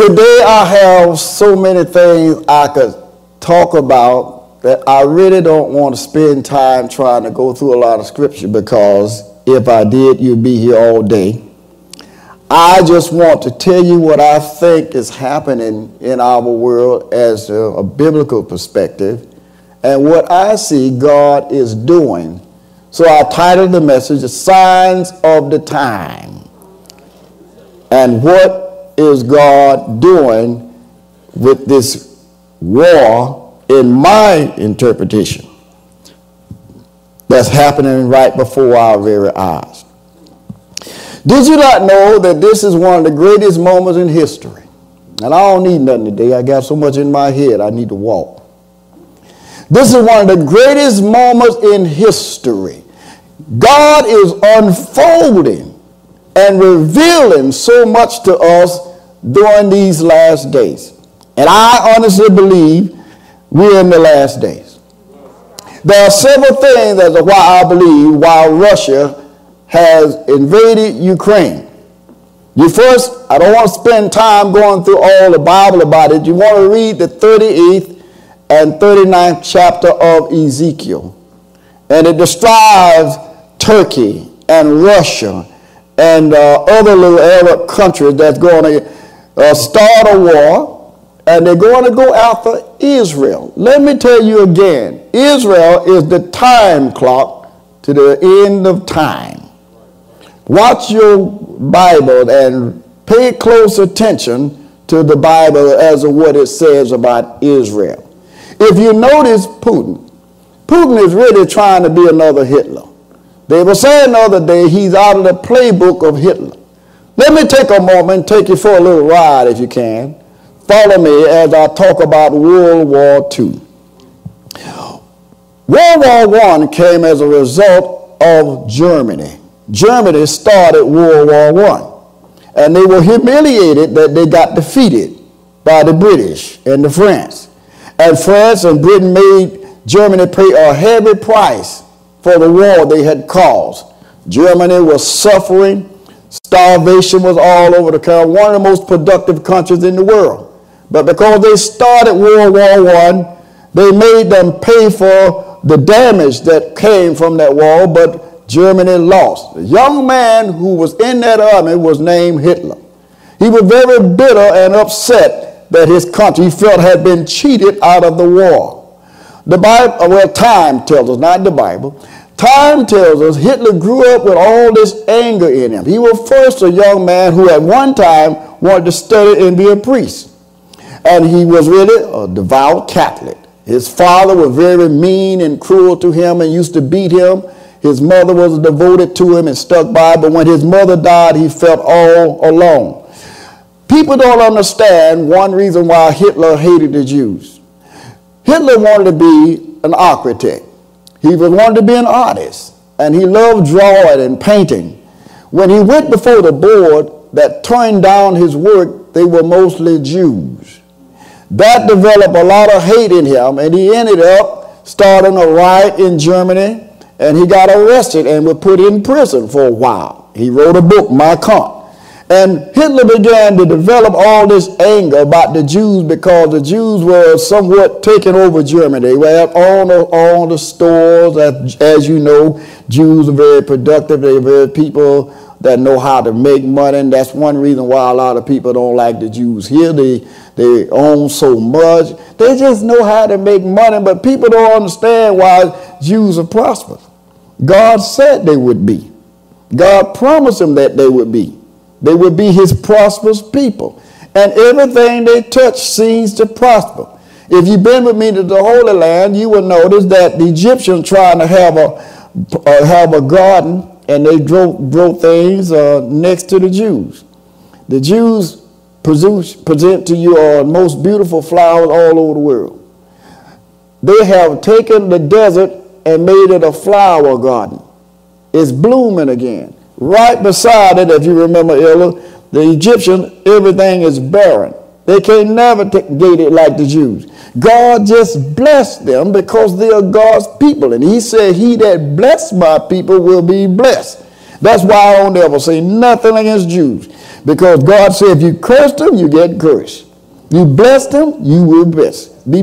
Today I have so many things I could talk about that I really don't want to spend time trying to go through a lot of scripture because if I did, you'd be here all day. I just want to tell you what I think is happening in our world as a, a biblical perspective and what I see God is doing. So I titled the message, The Signs of the Time. And what is God doing with this war in my interpretation that's happening right before our very eyes? Did you not know that this is one of the greatest moments in history? And I don't need nothing today. I got so much in my head, I need to walk. This is one of the greatest moments in history. God is unfolding and revealing so much to us during these last days. And I honestly believe we're in the last days. There are several things as to why I believe why Russia has invaded Ukraine. You first, I don't want to spend time going through all the Bible about it. You want to read the 38th and 39th chapter of Ezekiel. And it describes Turkey and Russia and uh, other little Arab countries that's going to uh, start a war and they're going to go after Israel. Let me tell you again Israel is the time clock to the end of time. Watch your Bible and pay close attention to the Bible as to what it says about Israel. If you notice Putin, Putin is really trying to be another Hitler. They were saying the other day he's out of the playbook of Hitler. Let me take a moment, take you for a little ride if you can. Follow me as I talk about World War II. World War I came as a result of Germany. Germany started World War I, and they were humiliated that they got defeated by the British and the French. And France and Britain made Germany pay a heavy price for the war they had caused. Germany was suffering. Starvation was all over the country, one of the most productive countries in the world. But because they started World War I, they made them pay for the damage that came from that war, but Germany lost. The young man who was in that army was named Hitler. He was very bitter and upset that his country he felt had been cheated out of the war. The Bible, well, time tells us, not the Bible. Time tells us Hitler grew up with all this anger in him. He was first a young man who at one time wanted to study and be a priest. And he was really a devout Catholic. His father was very mean and cruel to him and used to beat him. His mother was devoted to him and stuck by, but when his mother died, he felt all alone. People don't understand one reason why Hitler hated the Jews. Hitler wanted to be an architect. He wanted to be an artist, and he loved drawing and painting. When he went before the board that turned down his work, they were mostly Jews. That developed a lot of hate in him, and he ended up starting a riot in Germany, and he got arrested and was put in prison for a while. He wrote a book, Mein Kampf. And Hitler began to develop all this anger about the Jews because the Jews were somewhat taking over Germany. They were all the, all the stores. As, as you know, Jews are very productive. They're very people that know how to make money. And that's one reason why a lot of people don't like the Jews here. They, they own so much. They just know how to make money, but people don't understand why Jews are prosperous. God said they would be. God promised them that they would be. They will be his prosperous people. And everything they touch seems to prosper. If you've been with me to the Holy Land, you will notice that the Egyptians trying to have a, uh, have a garden and they grow, grow things uh, next to the Jews. The Jews produce, present to you our most beautiful flowers all over the world. They have taken the desert and made it a flower garden. It's blooming again. Right beside it, if you remember, Ella, the Egyptians, everything is barren. They can never get it like the Jews. God just blessed them because they are God's people. And he said, he that bless my people will be blessed. That's why I don't ever say nothing against Jews. Because God said if you curse them, you get cursed. You bless them, you will bless. Be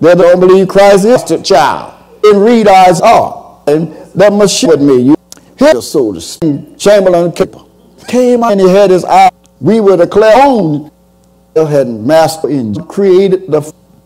that don't believe Christ is a child. And read eyes are. And that must with me. You hear the soldiers. Chamberlain came out and he had his eye. We were declared on had master in created the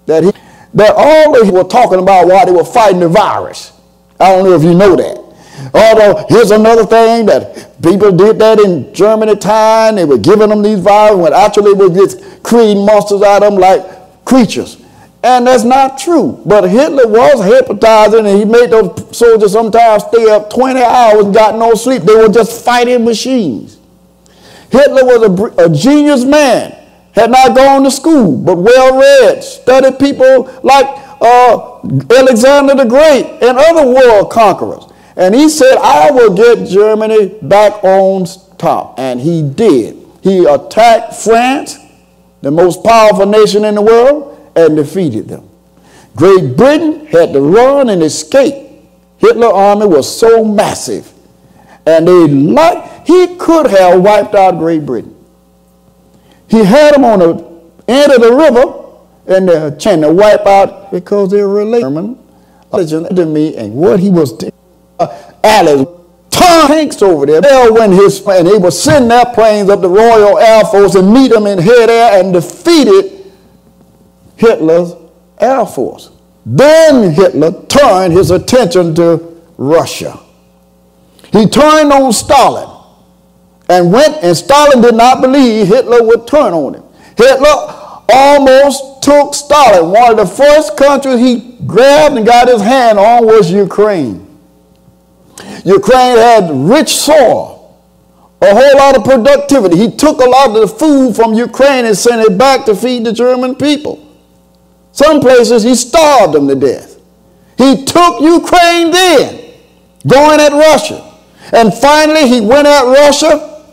that he that all they were talking about while they were fighting the virus. I don't know if you know that. Although here's another thing that people did that in Germany time. They were giving them these viruses when actually they were just creating monsters out of them like creatures. And that's not true. But Hitler was hypnotizing and he made those soldiers sometimes stay up 20 hours and got no sleep. They were just fighting machines. Hitler was a, a genius man, had not gone to school, but well read, studied people like uh, Alexander the Great and other world conquerors. And he said, I will get Germany back on top. And he did. He attacked France, the most powerful nation in the world and defeated them. Great Britain had to run and escape. Hitler army was so massive. And they like he could have wiped out Great Britain. He had them on the end of the river and they're trying to wipe out because they were related to me and what he was doing. Uh, Alice ton tanks over there. There when his and they would send their planes up the Royal Air Force and meet them in head air and defeated Hitler's Air Force. Then Hitler turned his attention to Russia. He turned on Stalin and went, and Stalin did not believe Hitler would turn on him. Hitler almost took Stalin. One of the first countries he grabbed and got his hand on was Ukraine. Ukraine had rich soil, a whole lot of productivity. He took a lot of the food from Ukraine and sent it back to feed the German people. Some places he starved them to death. He took Ukraine then, going at Russia. And finally, he went at Russia,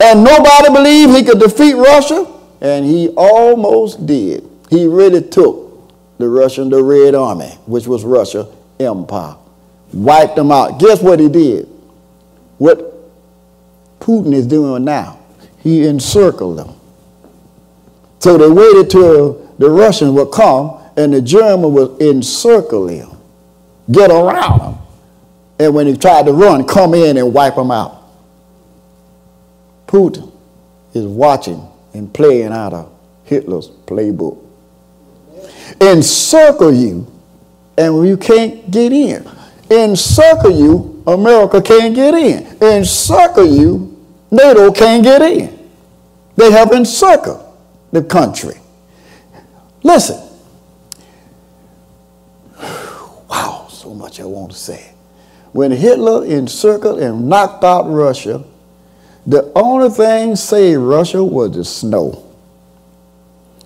and nobody believed he could defeat Russia, and he almost did. He really took the Russian, the Red Army, which was Russia Empire, wiped them out. Guess what he did? What Putin is doing now. He encircled them. So they waited till the Russians would come and the German would encircle him, get around him, and when he tried to run, come in and wipe him out. Putin is watching and playing out of Hitler's playbook. Encircle you, and you can't get in. Encircle you, America can't get in. Encircle you, NATO can't get in. They have encircled the country. Listen. Wow, so much I want to say. When Hitler encircled and knocked out Russia, the only thing saved Russia was the snow.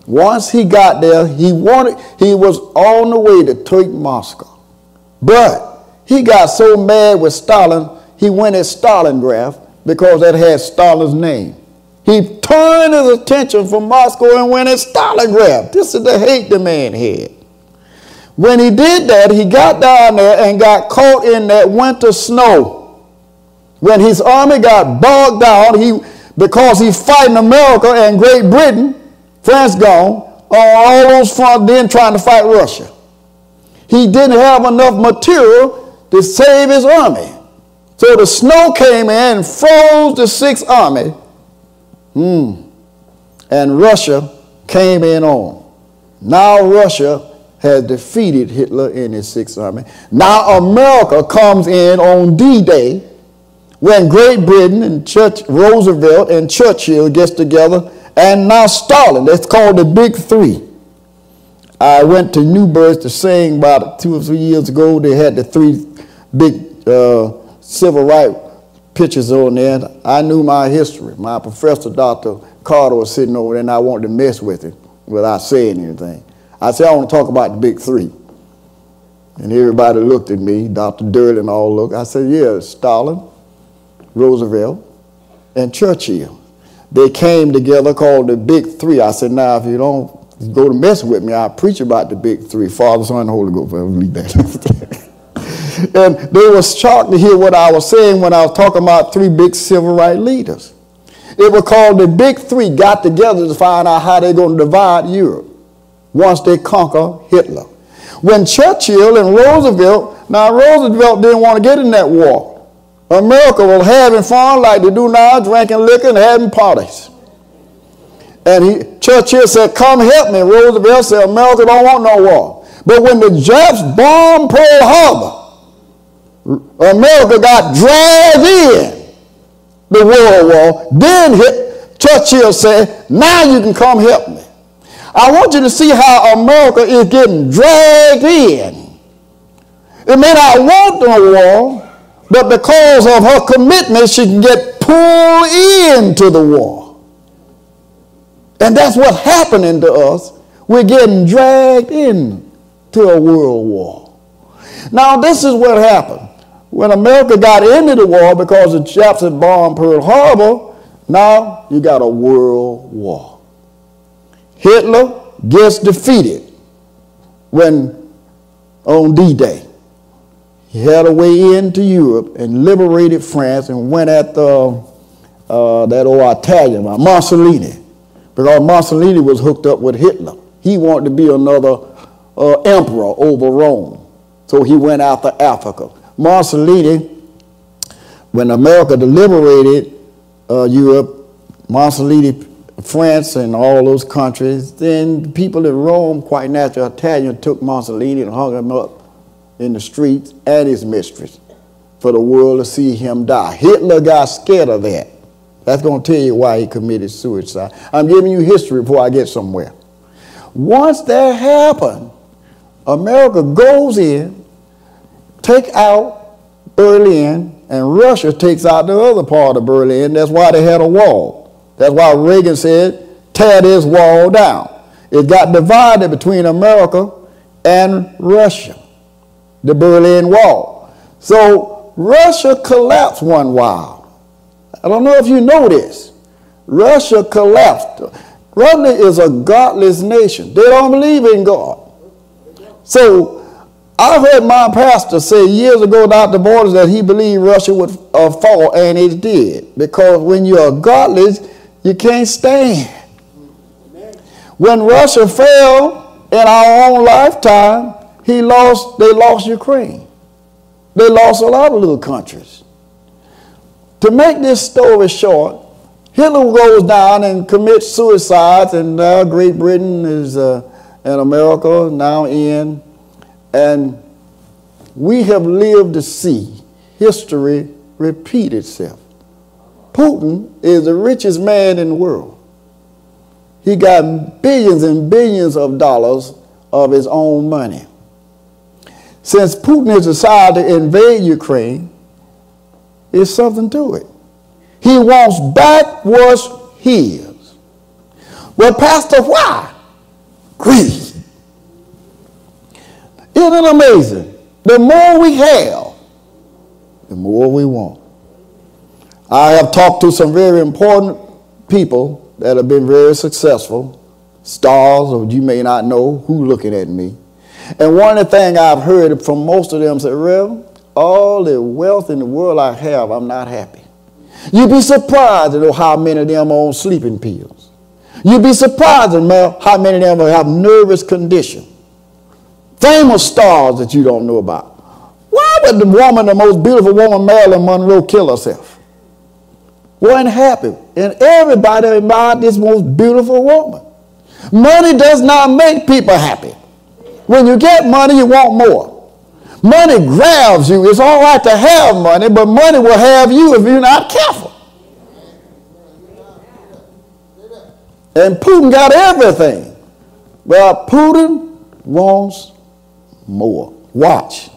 Once he got there, he wanted he was on the way to take Moscow. But he got so mad with Stalin, he went at Stalingrad because that had Stalin's name. He turned his attention from Moscow and went at Stalingrad. This is the hate the man had. When he did that, he got down there and got caught in that winter snow. When his army got bogged down, he because he's fighting America and Great Britain, France gone, on all those fronts, then trying to fight Russia. He didn't have enough material to save his army. So the snow came in and froze the Sixth Army Hmm. And Russia came in on. Now Russia has defeated Hitler in his Sixth Army. Now America comes in on D-Day when Great Britain and Church, Roosevelt and Churchill gets together and now Stalin. That's called the Big Three. I went to Newburgh to sing about two or three years ago. They had the three big uh, civil rights pictures on there. I knew my history. My professor, Dr. Carter, was sitting over there, and I wanted to mess with him without saying anything. I said, I want to talk about the big three. And everybody looked at me, Dr. Durlin all looked. I said, yeah, Stalin, Roosevelt, and Churchill. They came together called the big three. I said, now, if you don't go to mess with me, I'll preach about the big three, Father, Son, and Holy Ghost. I'll leave that. and they were shocked to hear what I was saying when I was talking about three big civil rights leaders. It was called the Big Three got together to find out how they're going to divide Europe once they conquer Hitler. When Churchill and Roosevelt, now Roosevelt didn't want to get in that war. America was having fun like they do now, drinking liquor and having parties. And he, Churchill said, come help me. Roosevelt said, America don't want no war. But when the Japs bombed Pearl Harbor, America got dragged in the World War. Then hit, Churchill said, now you can come help me. I want you to see how America is getting dragged in. It may not want the war, but because of her commitment, she can get pulled into the war. And that's what's happening to us. We're getting dragged into a world war. Now, this is what happened. When America got into the war because the Japs had bombed Pearl Harbor, now you got a world war. Hitler gets defeated when on D-Day. He had a way into Europe and liberated France and went at the, uh, that old Italian, uh, Mussolini, because Mussolini was hooked up with Hitler. He wanted to be another uh, emperor over Rome. So he went after Africa. Mussolini, when America liberated uh, Europe, Mussolini, France, and all those countries, then people in Rome, quite naturally, Italian, took Mussolini and hung him up in the streets and his mistress for the world to see him die. Hitler got scared of that. That's going to tell you why he committed suicide. I'm giving you history before I get somewhere. Once that happened, America goes in, take out Berlin, and Russia takes out the other part of Berlin. That's why they had a wall. That's why Reagan said, tear this wall down. It got divided between America and Russia the Berlin Wall. So Russia collapsed one while. I don't know if you know this. Russia collapsed. Russia is a godless nation. They don't believe in God. So I heard my pastor say years ago about the borders that he believed Russia would uh, fall, and it did. Because when you're godless, you can't stand. When Russia fell in our own lifetime, he lost, they lost Ukraine. They lost a lot of little countries. To make this story short, Hitler goes down and commits suicide, and now Great Britain is uh, and America now in, and we have lived to see history repeat itself. Putin is the richest man in the world. He got billions and billions of dollars of his own money. Since Putin has decided to invade Ukraine, there's something to it. He wants back what's his. Well, Pastor, why? Greed. Isn't it amazing? The more we have, the more we want. I have talked to some very important people that have been very successful, stars, or you may not know who looking at me. And one of the things I've heard from most of them said, Rev, all the wealth in the world I have, I'm not happy. You'd be surprised to know how many of them are on sleeping pills. You'd be surprised to know how many of them have nervous condition. Famous stars that you don't know about. Why would the woman, the most beautiful woman, Marilyn Monroe, kill herself? Wasn't happy. And everybody admired this most beautiful woman. Money does not make people happy. When you get money, you want more. Money grabs you. It's all right to have money, but money will have you if you're not careful. And Putin got everything. Well, Putin wants more. Watch.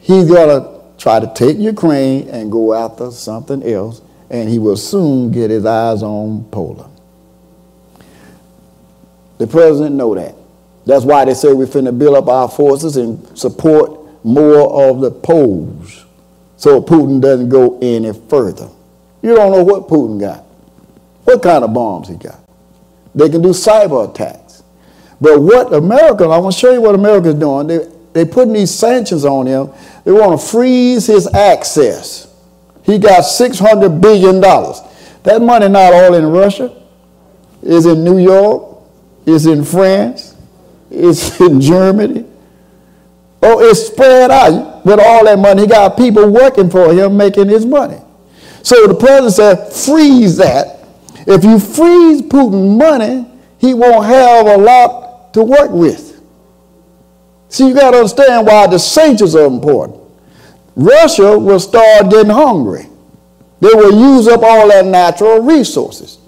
He's going to try to take Ukraine and go after something else, and he will soon get his eyes on Poland. The president know that. That's why they say we're finna build up our forces and support more of the Poles so Putin doesn't go any further. You don't know what Putin got, what kind of bombs he got. They can do cyber attacks. But what America, I want to show you what America's doing. They, they putting these sanctions on him. They want to freeze his access. He got $600 billion. That money not all in Russia. It's in New York. It's in France. It's in Germany. Oh, it's spread out with all that money. He got people working for him making his money. So the president said, freeze that. If you freeze Putin money, he won't have a lot to work with. See, you got to understand why the sanctions are important. Russia will start getting hungry. They will use up all their natural resources.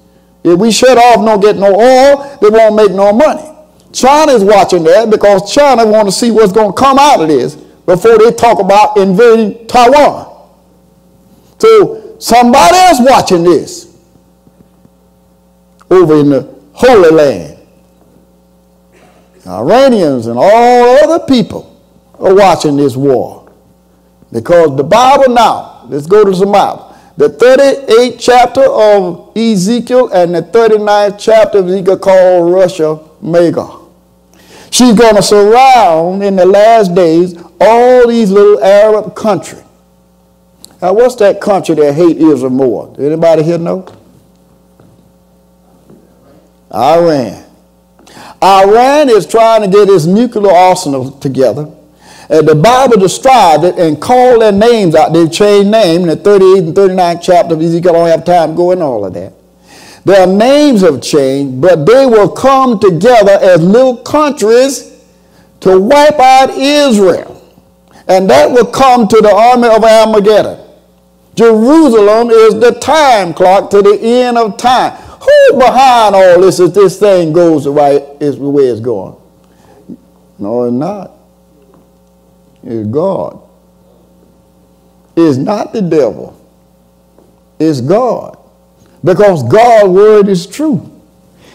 If we shut off, don't get no oil, they won't make no money. China is watching that because China want to see what's going to come out of this before they talk about invading Taiwan. So somebody else watching this over in the Holy Land. Iranians and all other people are watching this war because the Bible now, let's go to the Bible. The 38th chapter of Ezekiel and the 39th chapter of Ezekiel called Russia Magog. She's going to surround in the last days all these little Arab countries. Now, what's that country that hate Israel more? Anybody here know? Iran. Iran is trying to get its nuclear arsenal together. And the Bible described it and called their names out. They've changed names in the 38th and 39th chapter of Ezekiel. I don't have time to go into all of that. Their names have changed, but they will come together as little countries to wipe out Israel. And that will come to the army of Armageddon. Jerusalem is the time clock to the end of time. Who behind all this if this thing goes the right is the way it's going? No, it's not. It's God. It's not the devil. It's God because God's word is true.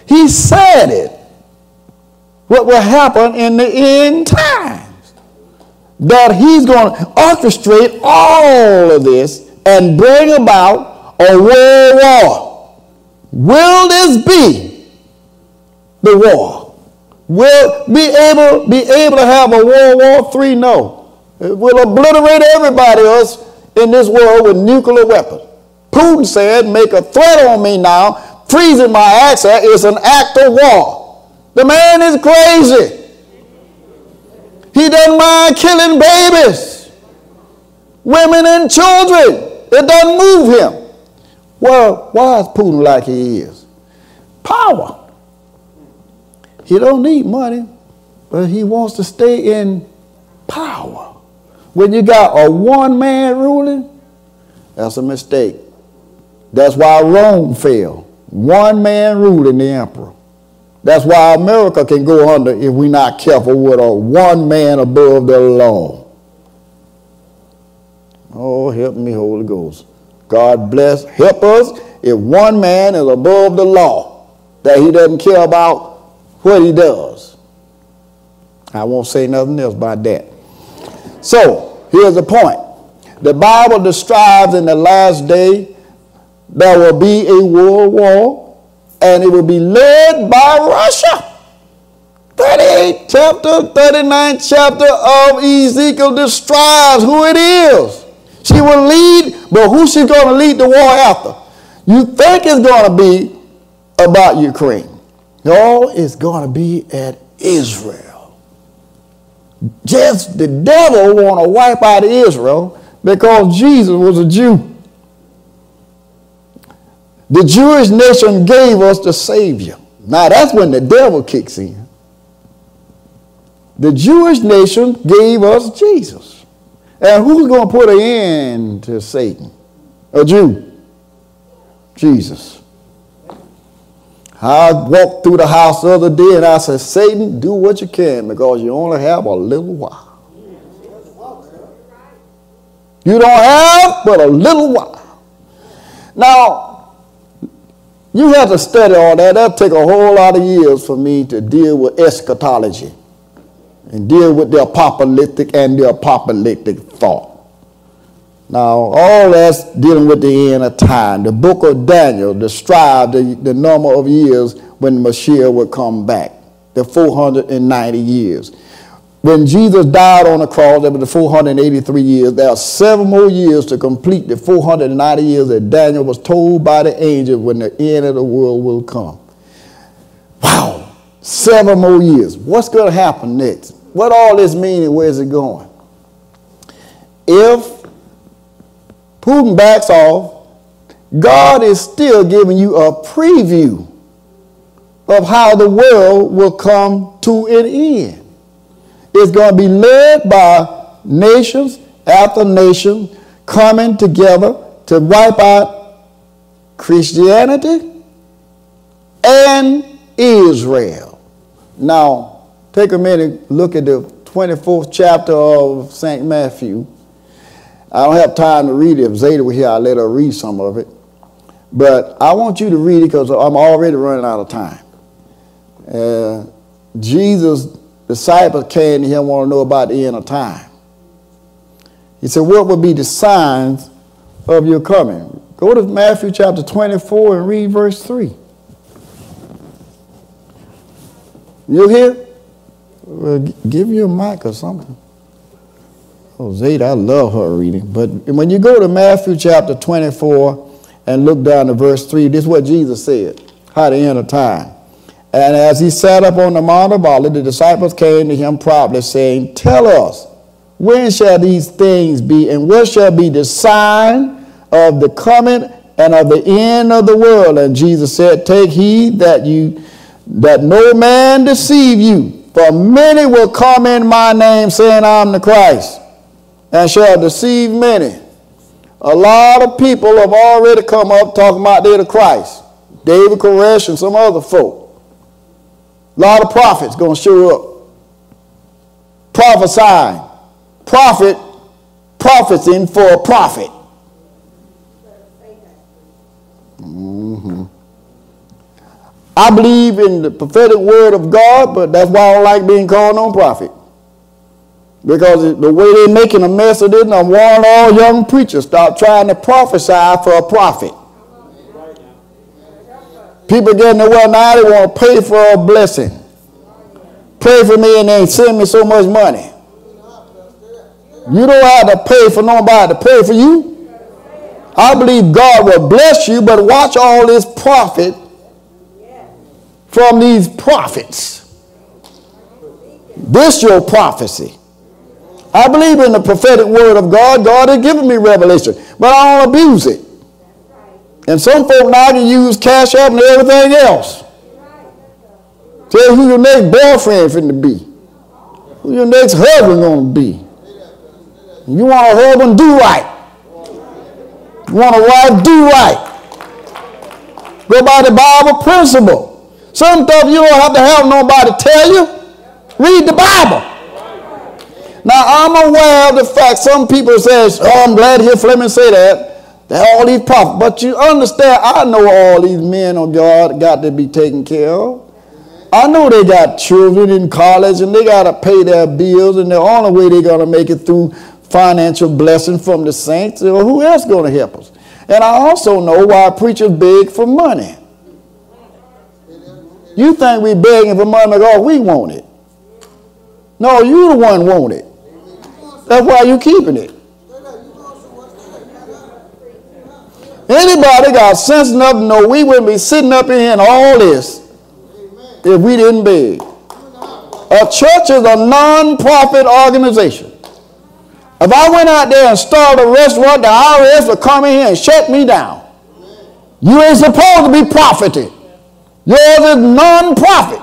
He said it. What will happen in the end times. That he's going to orchestrate all of this and bring about a world war. Will this be the war? Will be able be able to have a World War III? No. It will obliterate everybody else in this world with nuclear weapons. Putin said, make a threat on me now, freezing my access is an act of war. The man is crazy. He doesn't mind killing babies, women, and children. It doesn't move him. Well, why is Putin like he is? Power. He don't need money, but he wants to stay in power. When you got a one man ruling, that's a mistake. That's why Rome fell. One man ruling the emperor. That's why America can go under if we're not careful with a one man above the law. Oh, help me, Holy Ghost. God bless, help us if one man is above the law, that he doesn't care about what he does. I won't say nothing else about that. So, here's the point. The Bible describes in the last day there will be a world war, and it will be led by Russia. 38th chapter, 39 chapter of Ezekiel describes who it is. She will lead, but who's she going to lead the war after? You think it's going to be about Ukraine. No, it's going to be at Israel. Just the devil want to wipe out Israel because Jesus was a Jew. The Jewish nation gave us the Savior. Now that's when the devil kicks in. The Jewish nation gave us Jesus. And who's going to put an end to Satan? A Jew. Jesus. I walked through the house the other day and I said, Satan, do what you can because you only have a little while. You don't have but a little while. Now, you have to study all that. That'll take a whole lot of years for me to deal with eschatology and deal with the apocalyptic and the apocalyptic thought. Now, all that's dealing with the end of time. The book of Daniel described the, the number of years when Messiah would come back, the 490 years. when Jesus died on the cross, that was the 483 years. There are seven more years to complete the 490 years that Daniel was told by the angel when the end of the world will come. Wow, seven more years. What's going to happen next? What all this mean and where's it going? If Putin backs off, God is still giving you a preview of how the world will come to an end. It's going to be led by nations after nation coming together to wipe out Christianity and Israel. Now, take a minute, look at the 24th chapter of St. Matthew. I don't have time to read it. If Zeta were here, I'd let her read some of it. But I want you to read it because I'm already running out of time. Uh, Jesus' disciples came to him want to know about the end of time. He said, What would be the signs of your coming? Go to Matthew chapter 24 and read verse 3. You hear? Well, give you a mic or something. Oh, Zayda, I love her reading. But when you go to Matthew chapter 24 and look down to verse 3, this is what Jesus said, how the end of time. And as he sat up on the Mount of Olives, the disciples came to him proudly, saying, Tell us, when shall these things be, and what shall be the sign of the coming and of the end of the world? And Jesus said, Take heed that you that no man deceive you, for many will come in my name, saying, I'm the Christ, and shall deceive many. A lot of people have already come up talking about they're the Christ. David Koresh and some other folk. A lot of prophets going to show up. Prophesying. Prophet, prophesying for a prophet. Mm-hmm. I believe in the prophetic word of God, but that's why I don't like being called no prophet. Because the way they're making a mess of it, and I warn all young preachers, stop trying to prophesy for a prophet. People getting the well now, they want to pay for a blessing. Pray for me and they send me so much money. You don't have to pay for nobody to pray for you. I believe God will bless you, but watch all this profit from these prophets. This your prophecy. I believe in the prophetic word of God. God has given me revelation, but I don't abuse it. And some folk now can use Cash App and everything else. Tell who your next boyfriend finna be. Who your next husband gonna be. You want a husband, do right. You want a wife, do right. Go by the Bible principle. Some stuff you don't have to have nobody tell you. Read the Bible. Now I'm aware of the fact some people say, oh, I'm glad to hear Fleming say that. That all these prophets. But you understand, I know all these men of God got to be taken care of. I know they got children in college and they got to pay their bills, and the only way they're going to make it through financial blessing from the saints, or who else going to help us? And I also know why preachers beg for money. You think we begging for money because we want it. No, you the one want it. That's why you keeping it. Anybody got sense enough to know we wouldn't be sitting up in here and all this if we didn't beg. A church is a non-profit organization. If I went out there and started a restaurant, the IRS would come in here and shut me down. You ain't supposed to be profiting. Yours is non-profit.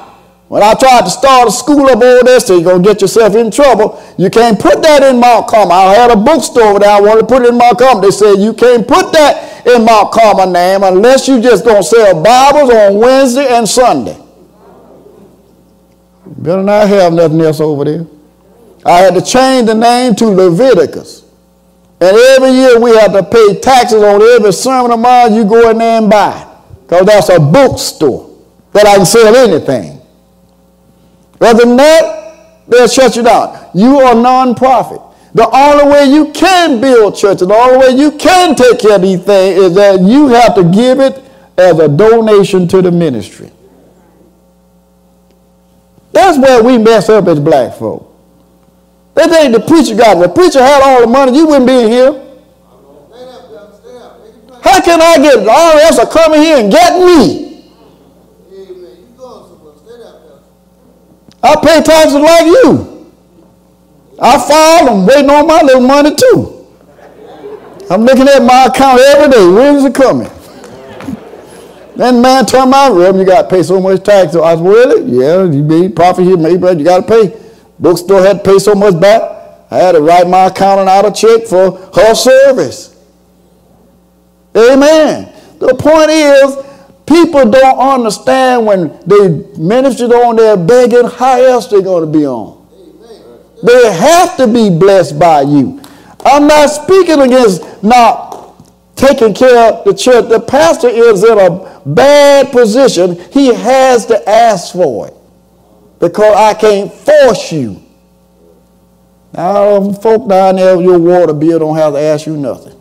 When I tried to start a school up over there, so you're going to get yourself in trouble, you can't put that in Carmel. I had a bookstore over there. I wanted to put it in Carmel. They said, you can't put that in Carmel name unless you just going to sell Bibles on Wednesday and Sunday. Better not have nothing else over there. I had to change the name to Leviticus. And every year we have to pay taxes on every sermon of mine you go in there and buy. Because that's a bookstore that I can sell anything. Other than that, they'll shut you down. You are non-profit. The only way you can build churches, the only way you can take care of these things is that you have to give it as a donation to the ministry. That's where we mess up as black folk. They think the preacher got it. The preacher had all the money, you wouldn't be here. How can I get RS to come in here and get me? I pay taxes like you. I file, I'm waiting on my little money too. I'm looking at my account every day. When's it coming? Then man turned my room, you got to pay so much tax. So I was, really? Yeah, you made profit here, maybe, but you got to pay. Bookstore had to pay so much back. I had to write my accountant out a check for her service. Amen. The point is, people don't understand when they minister on their begging, how else they're going to be on? They have to be blessed by you. I'm not speaking against not taking care of the church. The pastor is in a bad position. He has to ask for it because I can't force you. Now, folk down there, your water bill don't have to ask you nothing.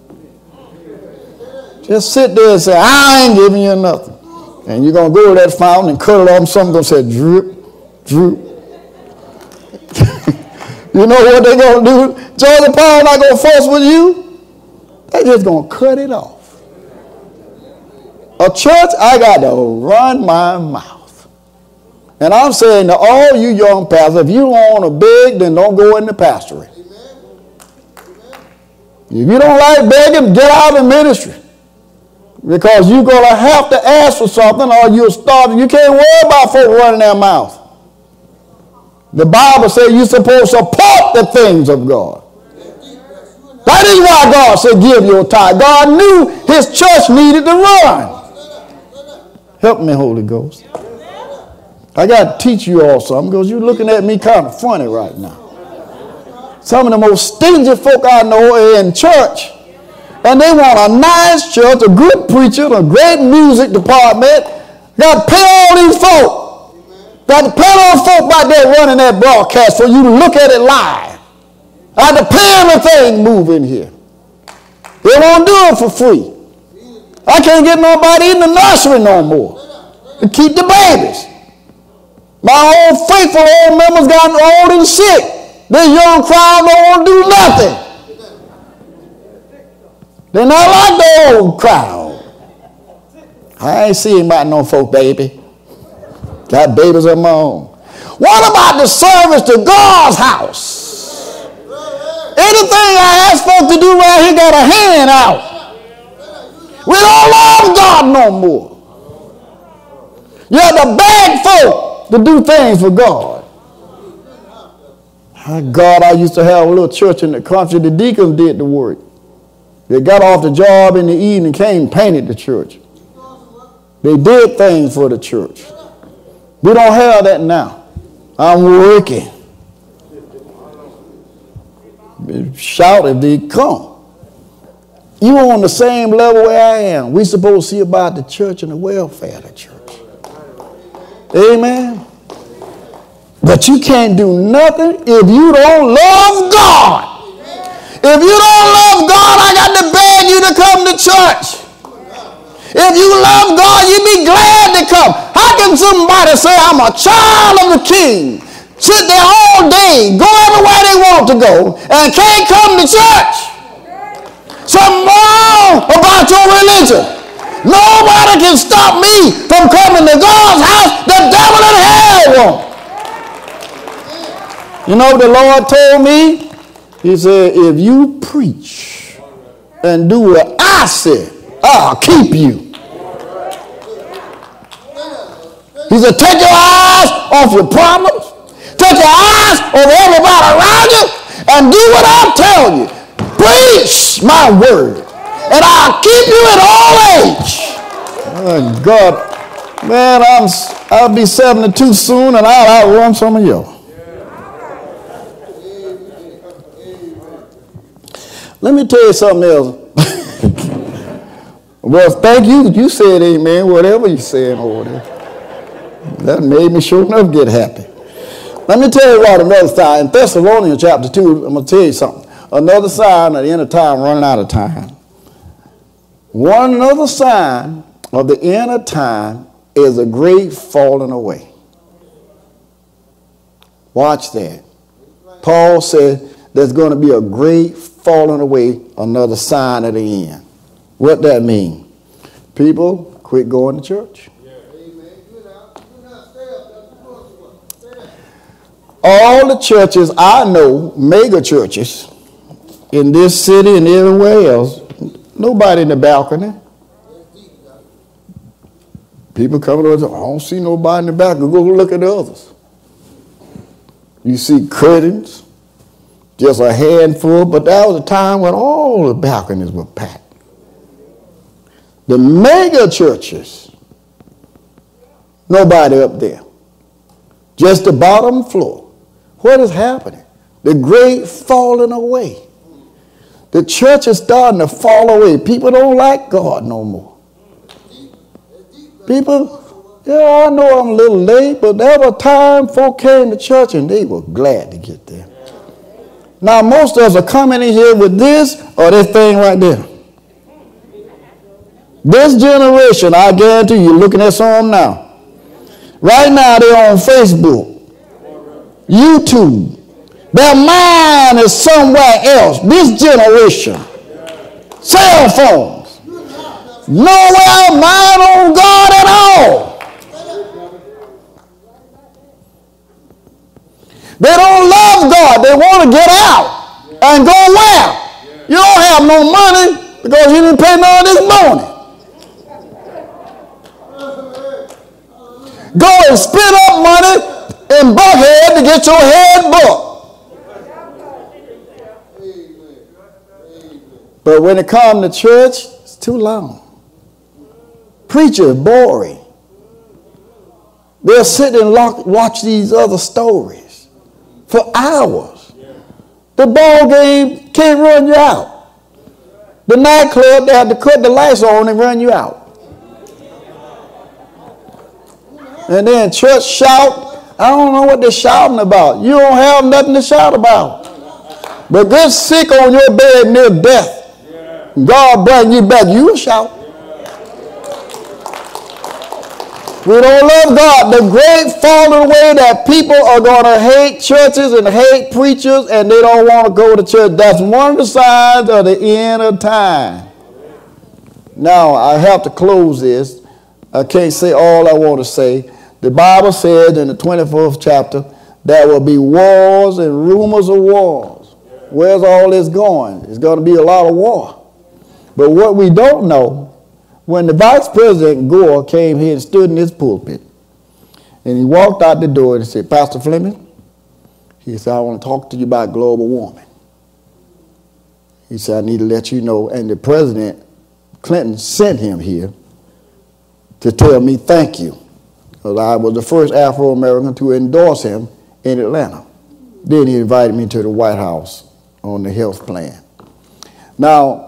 Just sit there and say, I ain't giving you nothing. And you're going to go to that fountain and cut it off, and something's going to say, drip, drip. you know what they're going to do? George Paul not going to fuss with you. They're just going to cut it off. A church, I got to run my mouth. And I'm saying to all you young pastors, if you want to beg, then don't go in the pastorate. If you don't like begging, get out of ministry. Because you're going to have to ask for something or you'll starve. You can't worry about folk running their mouth. The Bible says you're supposed to support the things of God. That is why God said give your tithe. God knew his church needed to run. Help me, Holy Ghost. I got to teach you all something because you're looking at me kind of funny right now. Some of the most stingy folk I know are in church and they want a nice church, a good preacher, a great music department. Got to pay all these folk. Got to pay all folk back there running that broadcast for you look at it live. I had to pay everything moving here. They won't do it for free. I can't get nobody in the nursery no more to keep the babies. My old faithful old members gotten old and sick. This young crowd don't want to do nothing. They're not like the old crowd. I ain't seeing about no folk baby. Got babies of my own. What about the service to God's house? Anything I ask folks to do right here got a hand out. We don't love God no more. You have to beg folk to do things for God. God, I used to have a little church in the country. The deacons did the work. They got off the job in the evening, came, painted the church. They did things for the church. We don't have that now. I'm working. Shout if they come. You on the same level where I am. We supposed to see about the church and the welfare of the church. Amen. But you can't do nothing if you don't love God. If you don't love God, I got to beg you to come to church. If you love God, you'd be glad to come. How can somebody say, I'm a child of the king, sit there all day, go everywhere they want to go, and can't come to church? Something wrong about your religion. Nobody can stop me from coming to God's house. The devil in hell won't. You know the Lord told me? He said, if you preach and do what I said, I'll keep you. He said, take your eyes off your problems, take your eyes off everybody around you, and do what I tell you. Preach my word, and I'll keep you in all age. Oh, God, man, I'm, I'll be 72 soon, and I'll outrun some of you. Let me tell you something else. well, thank you. You said amen, whatever you said over there. That made me sure enough get happy. Let me tell you about another sign. In Thessalonians chapter 2, I'm going to tell you something. Another sign at the end of time, running out of time. One another sign of the end of time is a great falling away. Watch that. Paul said there's going to be a great falling away, another sign of the end. What that mean? People quit going to church. All the churches I know, mega churches, in this city and everywhere else, nobody in the balcony. People coming over, I don't see nobody in the back. Go look at the others. You see curtains, just a handful, but that was a time when all the balconies were packed. The mega churches, nobody up there. Just the bottom floor. What is happening? The great falling away. The church is starting to fall away. People don't like God no more. People, yeah, I know I'm a little late, but there was a time folk came to church and they were glad to get there. Now, most of us are coming in here with this or this thing right there. This generation, I guarantee you, looking at some now. Right now, they're on Facebook, YouTube. Their mind is somewhere else. This generation, cell phones, Nowhere mind on God at all. They don't love God. They want to get out and go where? You don't have no money because you didn't pay none this morning. Go and spend up money in Buckhead to get your head booked. But when it comes to church, it's too long. Preacher, boring. They'll sit and watch these other stories for hours. The ball game can't run you out. The nightclub, they have to cut the lights on and run you out. And then church shout. I don't know what they're shouting about. You don't have nothing to shout about. But get sick on your bed near death. God bring you back. You shout. We don't love God. The great falling away that people are going to hate churches and hate preachers and they don't want to go to church. That's one of the signs of the end of time. Now, I have to close this. I can't say all I want to say. The Bible says in the 24th chapter, there will be wars and rumors of wars. Where's all this going? It's going to be a lot of war. But what we don't know when the Vice President Gore came here and stood in his pulpit, and he walked out the door and said, Pastor Fleming, he said, I want to talk to you about global warming. He said, I need to let you know. And the President, Clinton, sent him here to tell me thank you. Because I was the first Afro American to endorse him in Atlanta. Then he invited me to the White House on the health plan. Now,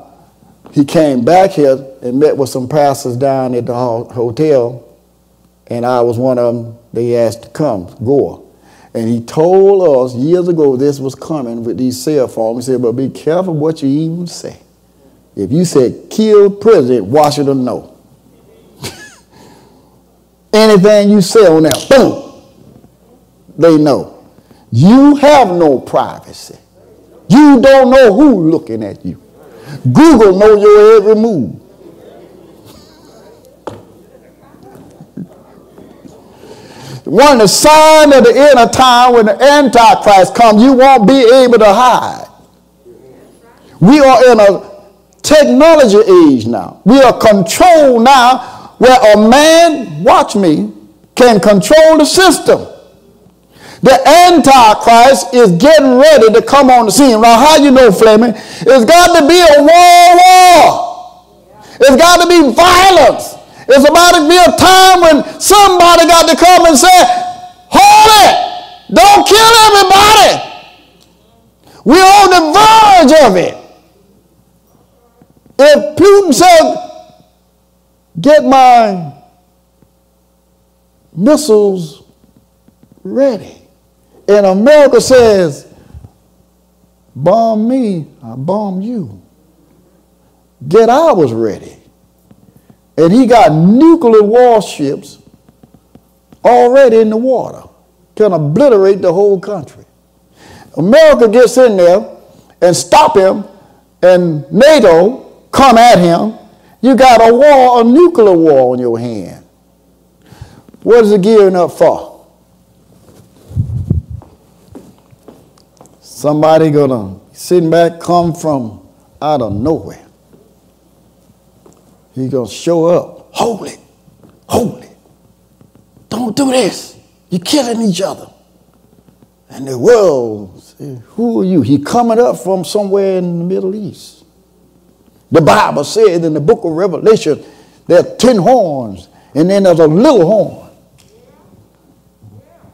he came back here and met with some pastors down at the hotel, and I was one of them they asked to come, Gore. And he told us years ago this was coming with these cell phones. He said, but be careful what you even say. If you said kill president, Washington no. Anything you say on that, boom, they know. You have no privacy. You don't know who looking at you. Google know your every move. One of the signs of the end of time when the Antichrist comes, you won't be able to hide. We are in a technology age now. We are controlled now where a man, watch me, can control the system. The Antichrist is getting ready to come on the scene. Now, how you know, Fleming? It's got to be a war, war. It's got to be violence. It's about to be a time when somebody got to come and say, hold it. Don't kill everybody. We're on the verge of it. If Putin said, get my missiles ready, and America says, bomb me, I bomb you. Get ours ready. And he got nuclear warships already in the water, can obliterate the whole country. America gets in there and stop him, and NATO come at him, you got a war, a nuclear war on your hand. What is it gearing up for? Somebody gonna sitting back come from out of nowhere. He gonna show up. Hold it. Don't do this. You're killing each other. And the world, who are you? He coming up from somewhere in the Middle East. The Bible said in the book of Revelation, there are ten horns, and then there's a little horn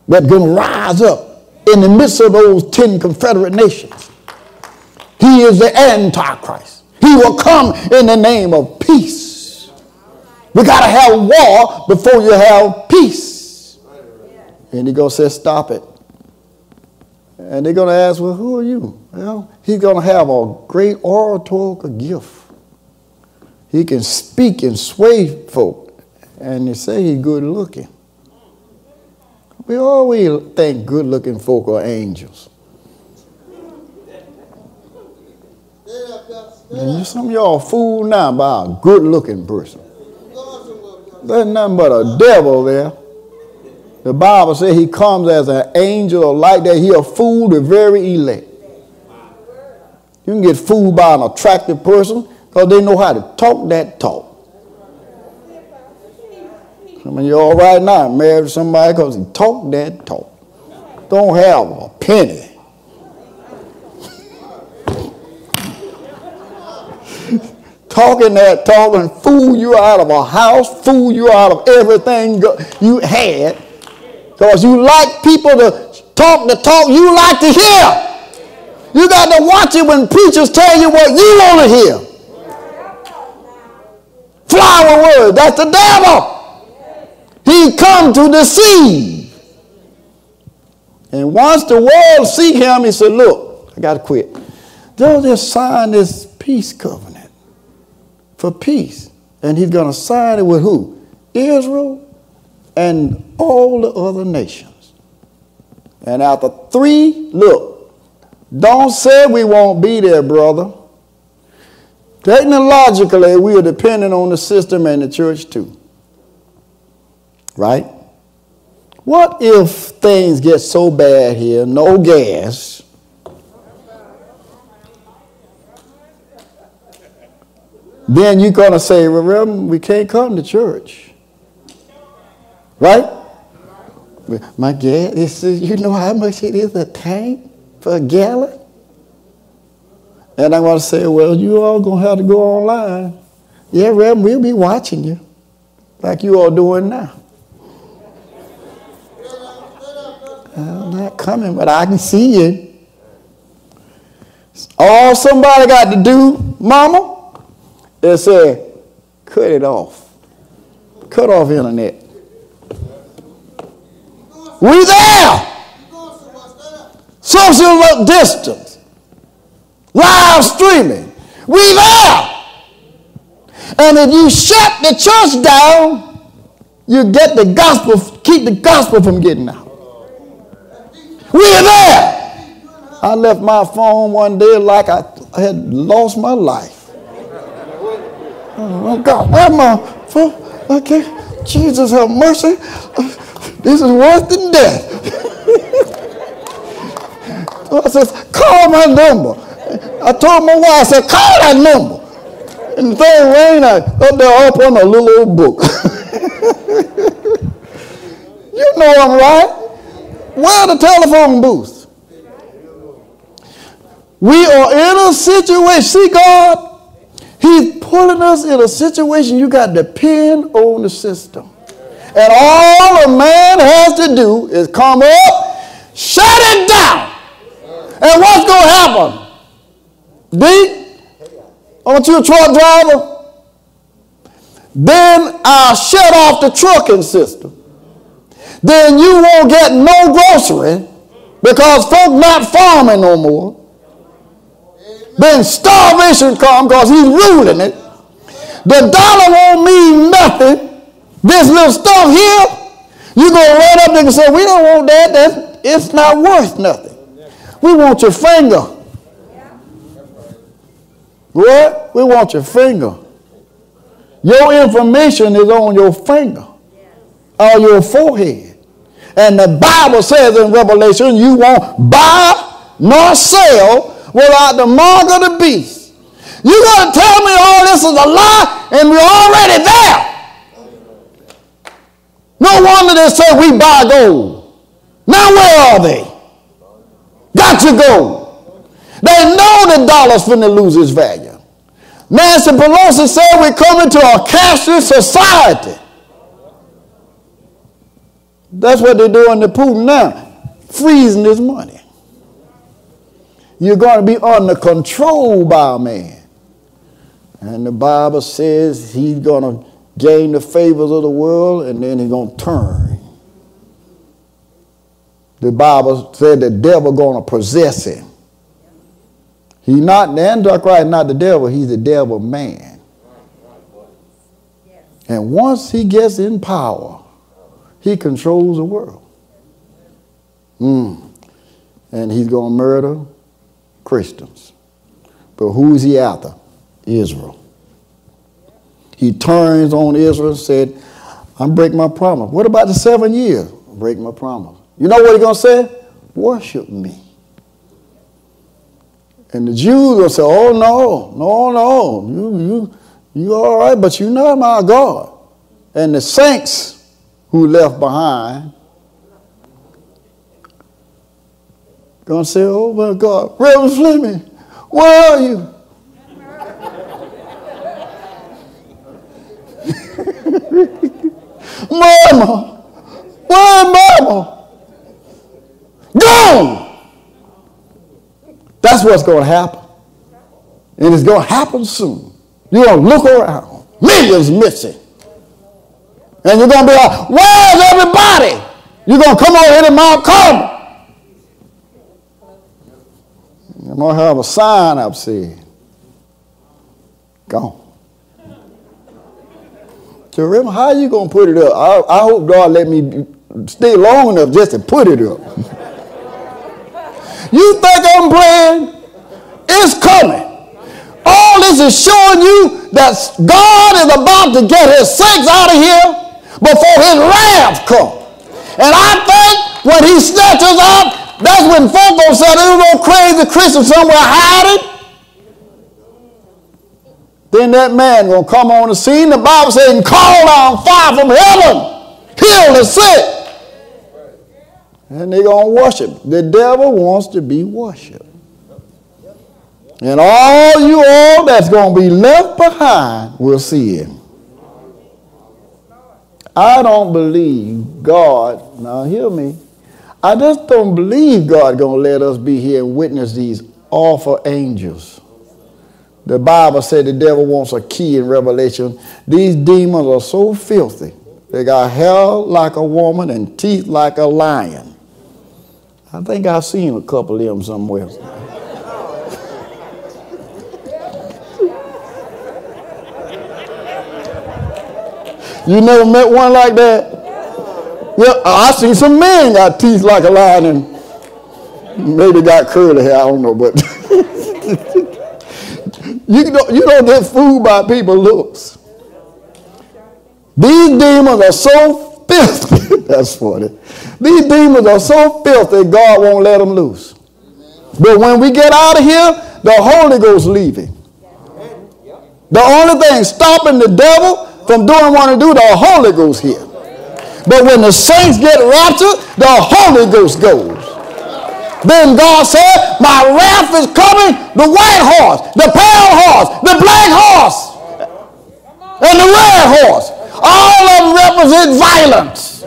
that's to rise up in the midst of those ten confederate nations. He is the Antichrist. He will come in the name of peace. We got to have war before you have peace. And he going to say, stop it. And they're going to ask, well, who are you? Well, he's going to have a great oratorical gift. He can speak and sway folk. And they say he's good looking. We always think good looking folk are angels. And some of y'all fool now by a good looking person. There's nothing but a devil there. The Bible says he comes as an angel of light, that he'll fool the very elect. You can get fooled by an attractive person because they know how to talk that talk. I mean, you're all right now, married to somebody because he talk that talk. Don't have a penny. talking that talk and fool you out of a house, fool you out of everything you had because you like people to talk the talk you like to hear. You got to watch it when preachers tell you what you want to hear. Flower word, that's the devil. He come to deceive. And once the world see him, he said, look, I got to quit. They'll just sign this peace covenant for peace. And he's going to sign it with who? Israel and all the other nations. And after three, look, don't say we won't be there, brother. Technologically, we are dependent on the system and the church too. Right? What if things get so bad here, no gas? Then you're going to say, well, we can't come to church. Right? My gas, is, you know how much it is a tank for a gallon? And I'm going to say, well, you all going to have to go online. Yeah, Reverend, we'll be watching you like you all doing now. I'm not coming, but I can see you. All somebody got to do, mama, is say, cut it off. Cut off internet. We there. Social distance. Live streaming. We there. And if you shut the church down, you get the gospel, keep the gospel from getting out. We're there. I left my phone one day like I had lost my life. Oh God, where my phone? Okay, Jesus have mercy. This is worse than death. so I said, call my number. I told my wife, I said, call that number. And the thing rang I up there up on a little old book. you know I'm right. Where the telephone booth? We are in a situation. See, God, He's pulling us in a situation you got to depend on the system. And all a man has to do is come up, shut it down. And what's going to happen? D, aren't you a truck driver? Then I'll shut off the trucking system. Then you won't get no grocery because folk not farming no more. Then starvation come because he's ruling it. The dollar won't mean nothing this little stuff here, you go right up there and say, we don't want that. That's, it's not worth nothing. We want your finger. What? We want your finger. Your information is on your finger or your forehead. And the Bible says in Revelation, you won't buy nor sell without the mark of the beast. You're going to tell me all this is a lie and we're already there. No wonder they say we buy gold. Now where are they? Got to go. They know the dollar's finna lose its value. Nancy Pelosi said we're coming to a cashless society. That's what they're doing to Putin now, freezing his money. You're going to be under control by a man. And the Bible says he's going to gain the favors of the world and then he's going to turn. The Bible said the devil going to possess him. He's not, the Antichrist not the devil, he's the devil man. And once he gets in power, he controls the world. Mm. And he's going to murder Christians. But who's he after? Israel. He turns on Israel and said, I'm breaking my promise. What about the seven years? Break my promise. You know what he's going to say? Worship me. And the Jews will say, oh, no, no, no. You, you, you all right, but you're not my God. And the saints who left behind going to say, oh, my God, Reverend Fleming, where are you? mama, where mama? Gone. That's what's going to happen. And it's going to happen soon. You're going to look around. Millions missing. And you're going to be like, where's everybody? You're going to come over here to Mount Carmel. I'm going to have a sign up saying, gone. So remember, how you going to put it up? I, I hope God let me stay long enough just to put it up. you think I'm playing? It's coming. All this is showing you that God is about to get his saints out of here before his wrath come. And I think when he snatches up, that's when folk gonna say there's no crazy Christian somewhere hiding. Then that man gonna come on the scene. The Bible says, and call down fire from heaven, heal the sick. And they gonna worship. The devil wants to be worshipped. And all you all that's gonna be left behind will see him. I don't believe God, now hear me, I just don't believe God gonna let us be here and witness these awful angels. The Bible said the devil wants a key in Revelation. These demons are so filthy. They got hair like a woman and teeth like a lion. I think I've seen a couple of them somewhere. You never met one like that? Yeah, I seen some men got teeth like a lion and maybe got curly hair, I don't know, but You don't, you don't get fooled by people's looks. These demons are so filthy. That's funny. These demons are so filthy, God won't let them loose. But when we get out of here, the Holy Ghost leaving. The only thing stopping the devil from doing what he do, the Holy Ghost here. But when the saints get raptured, the Holy Ghost goes. Then God said, My wrath is coming, the white horse, the pale horse, the black horse, and the red horse. All of them represent violence.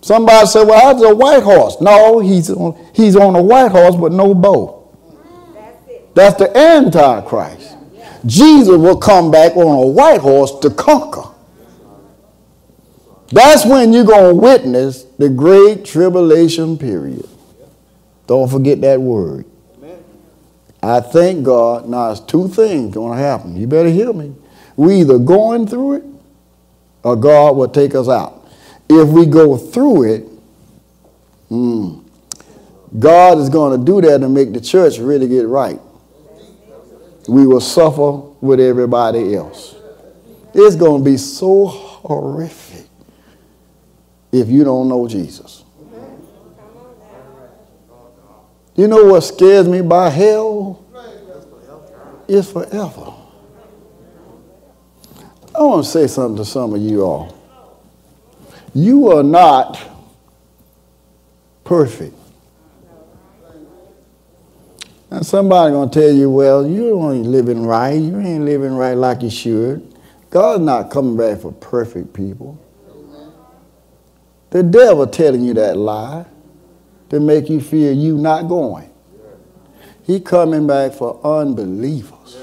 Somebody said, Well, that's a white horse. No, he's on, he's on a white horse, but no bow. That's the Antichrist. Jesus will come back on a white horse to conquer. That's when you're going to witness the great tribulation period. Don't forget that word. I thank God. Now, it's two things going to happen. You better hear me. We either going through it or God will take us out. If we go through it, mm, God is going to do that to make the church really get right. We will suffer with everybody else. It's going to be so horrific if you don't know Jesus. You know what scares me by hell? It's forever. I want to say something to some of you all. You are not perfect. And somebody gonna tell you, well, you ain't living right. You ain't living right like you should. God's not coming back for perfect people. The devil telling you that lie to make you feel you not going. He coming back for unbelievers.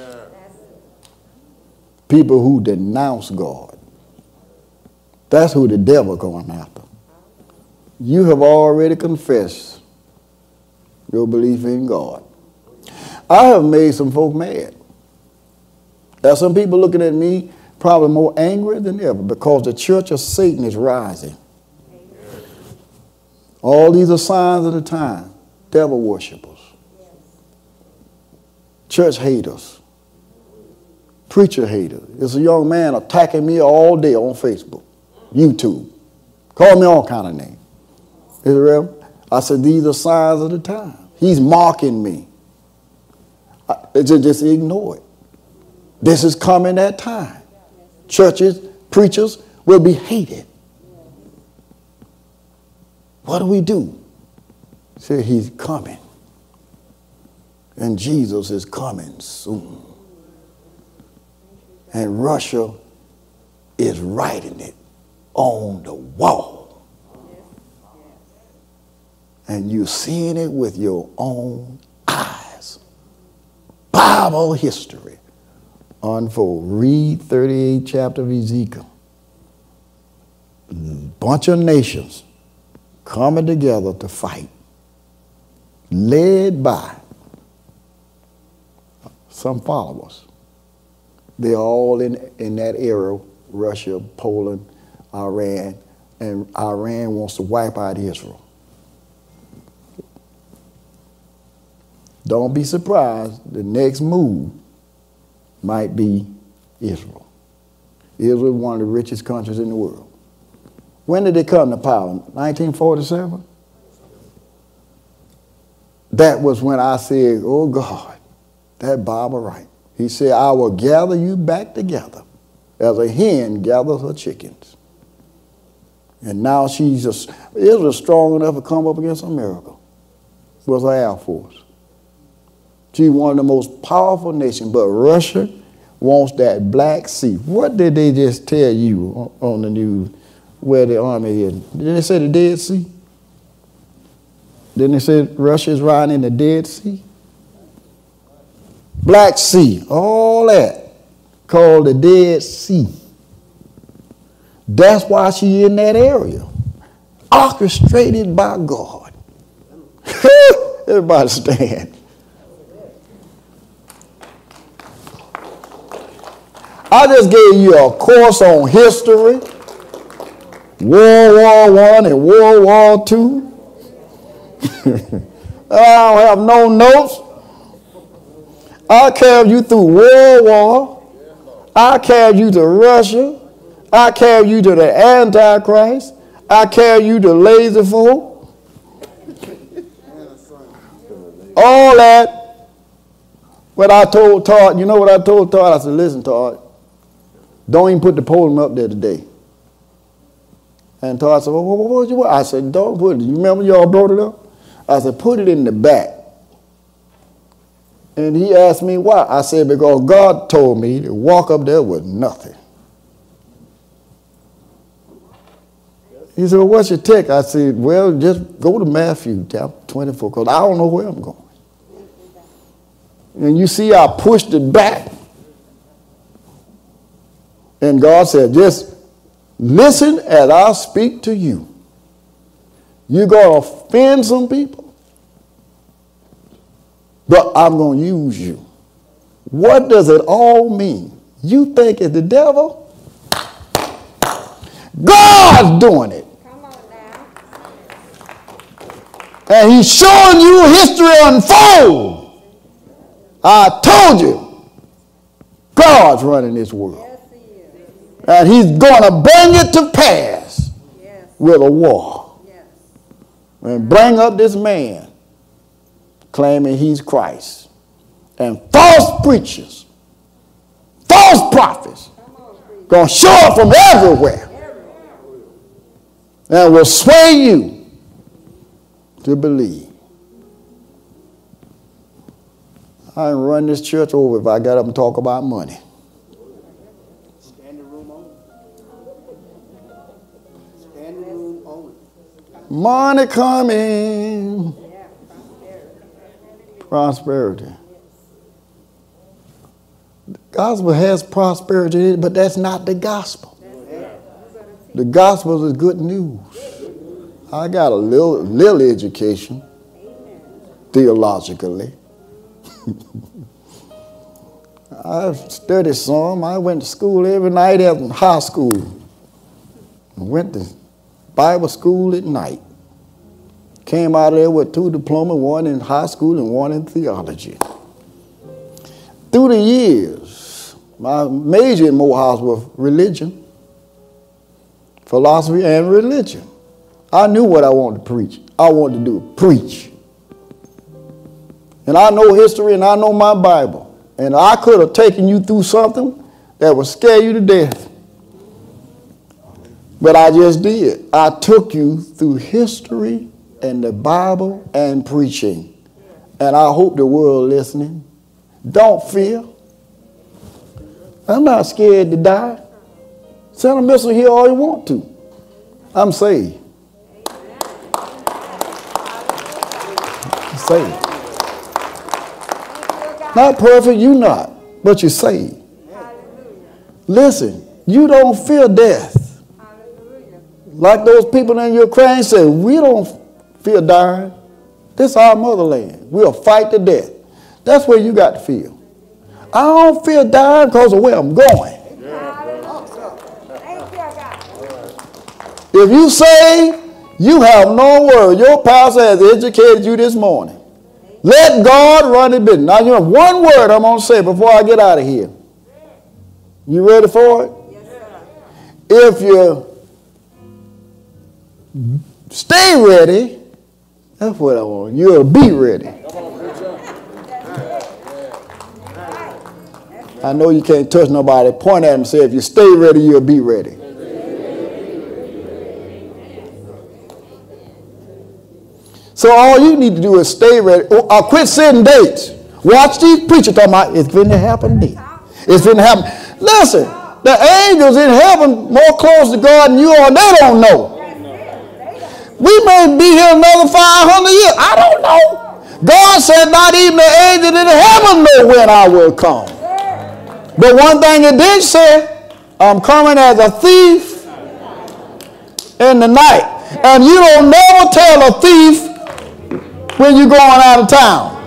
People who denounce God. That's who the devil going after. You have already confessed your belief in God. I have made some folk mad. There's some people looking at me probably more angry than ever because the church of Satan is rising. All these are signs of the time. Devil worshippers, church haters, preacher haters. There's a young man attacking me all day on Facebook, YouTube. Call me all kind of names. Is it real? I said, these are signs of the time. He's mocking me. Just, just ignore it. This is coming that time. Churches, preachers will be hated. What do we do? Say he's coming. And Jesus is coming soon. And Russia is writing it on the wall. And you're seeing it with your own. Bible history unfold. Read 38 chapter of Ezekiel. Bunch of nations coming together to fight, led by some followers. They're all in, in that era, Russia, Poland, Iran, and Iran wants to wipe out Israel. Don't be surprised, the next move might be Israel. Israel is one of the richest countries in the world. When did they come to power? 1947? That was when I said, Oh God, that Bible right. He said, I will gather you back together as a hen gathers her chickens. And now she's just, Israel strong enough to come up against America with her Air Force. She's one of the most powerful nations, but Russia wants that Black Sea. What did they just tell you on the news? where the army is. Didn't they say the Dead Sea? Didn't they say Russia is riding in the Dead Sea? Black Sea, all that called the Dead Sea. That's why she in that area. Orchestrated by God. Everybody stand. I just gave you a course on history. World War One and World War Two. I don't have no notes. I carried you through World War. I carried you to Russia. I carried you to the Antichrist. I carried you to lazy folk. All that. What I told Todd, you know what I told Todd? I said, listen, Todd, don't even put the podium up there today. And Todd said, well, what, what, what? I said, don't put it. You remember y'all brought it up? I said, put it in the back. And he asked me why. I said, because God told me to walk up there with nothing. He said, well, what's your text? I said, well, just go to Matthew chapter 24, because I don't know where I'm going. And you see, I pushed it back. And God said, just Listen as I speak to you. You're going to offend some people, but I'm going to use you. What does it all mean? You think it's the devil? God's doing it. And he's showing you history unfold. I told you, God's running this world. And he's going to bring it to pass with a war. And bring up this man claiming he's Christ. And false preachers, false prophets, going to show up from everywhere and will sway you to believe. I can run this church over if I got up and talk about money. Money coming. prosperity. The gospel has prosperity but that's not the gospel. The gospel is good news. I got a little, little education theologically. I studied some. I went to school every night in high school. I went to Bible school at night. Came out of there with two diplomas, one in high school and one in theology. Through the years, my major in Morehouse was religion, philosophy, and religion. I knew what I wanted to preach. I wanted to do preach. And I know history and I know my Bible. And I could have taken you through something that would scare you to death. But I just did. I took you through history and the Bible and preaching. And I hope the world listening. Don't fear. I'm not scared to die. Send a missile here all you want to. I'm saved. saved. Not perfect, you not, but you're saved. Listen, you don't fear death. Like those people in Ukraine said, we don't fear dying. This is our motherland. We'll fight to death. That's where you got to feel. I don't feel dying because of where I'm going. If you say you have no word, your pastor has educated you this morning. Let God run the business. Now, you have one word I'm going to say before I get out of here. You ready for it? Yes, if you stay ready, that's what I want. You'll be ready. I know you can't touch nobody. Point at him and say, if you stay ready, you'll be ready. So all you need to do is stay ready. Or uh, quit setting dates. Watch these preachers talking about it's going to happen then. It's going to happen. Listen, the angels in heaven more close to God than you are, they don't know. We may be here another 500 years. I don't know. God said not even the angels in heaven know when I will come. But one thing it did say, I'm coming as a thief in the night. And you don't never tell a thief when you're going out of town.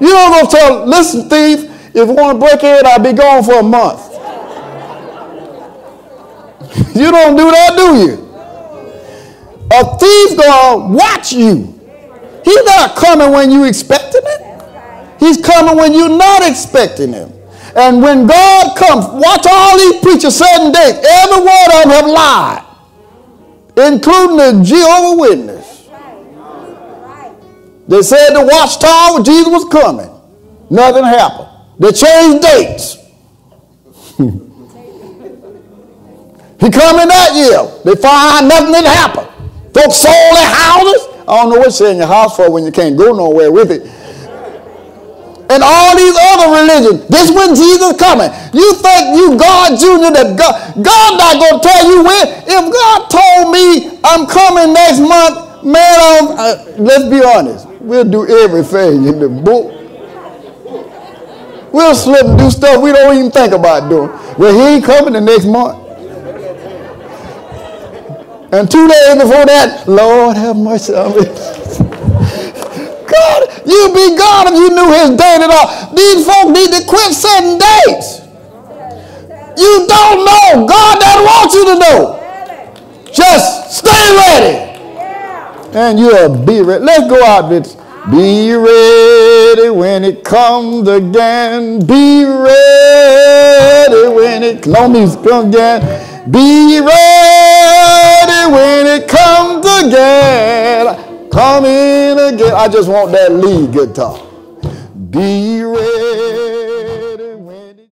You don't go tell, listen, thief, if you want to break in, I'll be gone for a month. You don't do that, do you? A thief gonna watch you. He's not coming when you expecting it. He's coming when you're not expecting him. And when God comes, watch all these preachers certain days. Every one of them have lied including the Jehovah Witness. They said the watchtower Jesus was coming. Nothing happened. They changed dates. He coming that year. They find nothing didn't happen. Folks sold their houses. I don't know what you're in your house for when you can't go nowhere with it and all these other religions. This when Jesus coming. You think you God Junior that God, God not to tell you when. If God told me I'm coming next month, man, uh, let's be honest. We'll do everything in the book. We'll slip and do stuff we don't even think about doing. Well, he ain't coming the next month. And two days before that, Lord have mercy on me. God, you'd be God if you knew his date at all. These folk need to quit setting dates. You don't know. God doesn't want you to know. Just stay ready. And you'll be ready. Let's go out this. Be ready when it comes again. Be ready when it comes again. Be ready when it comes again. Coming again. I just want that lead guitar. Be ready.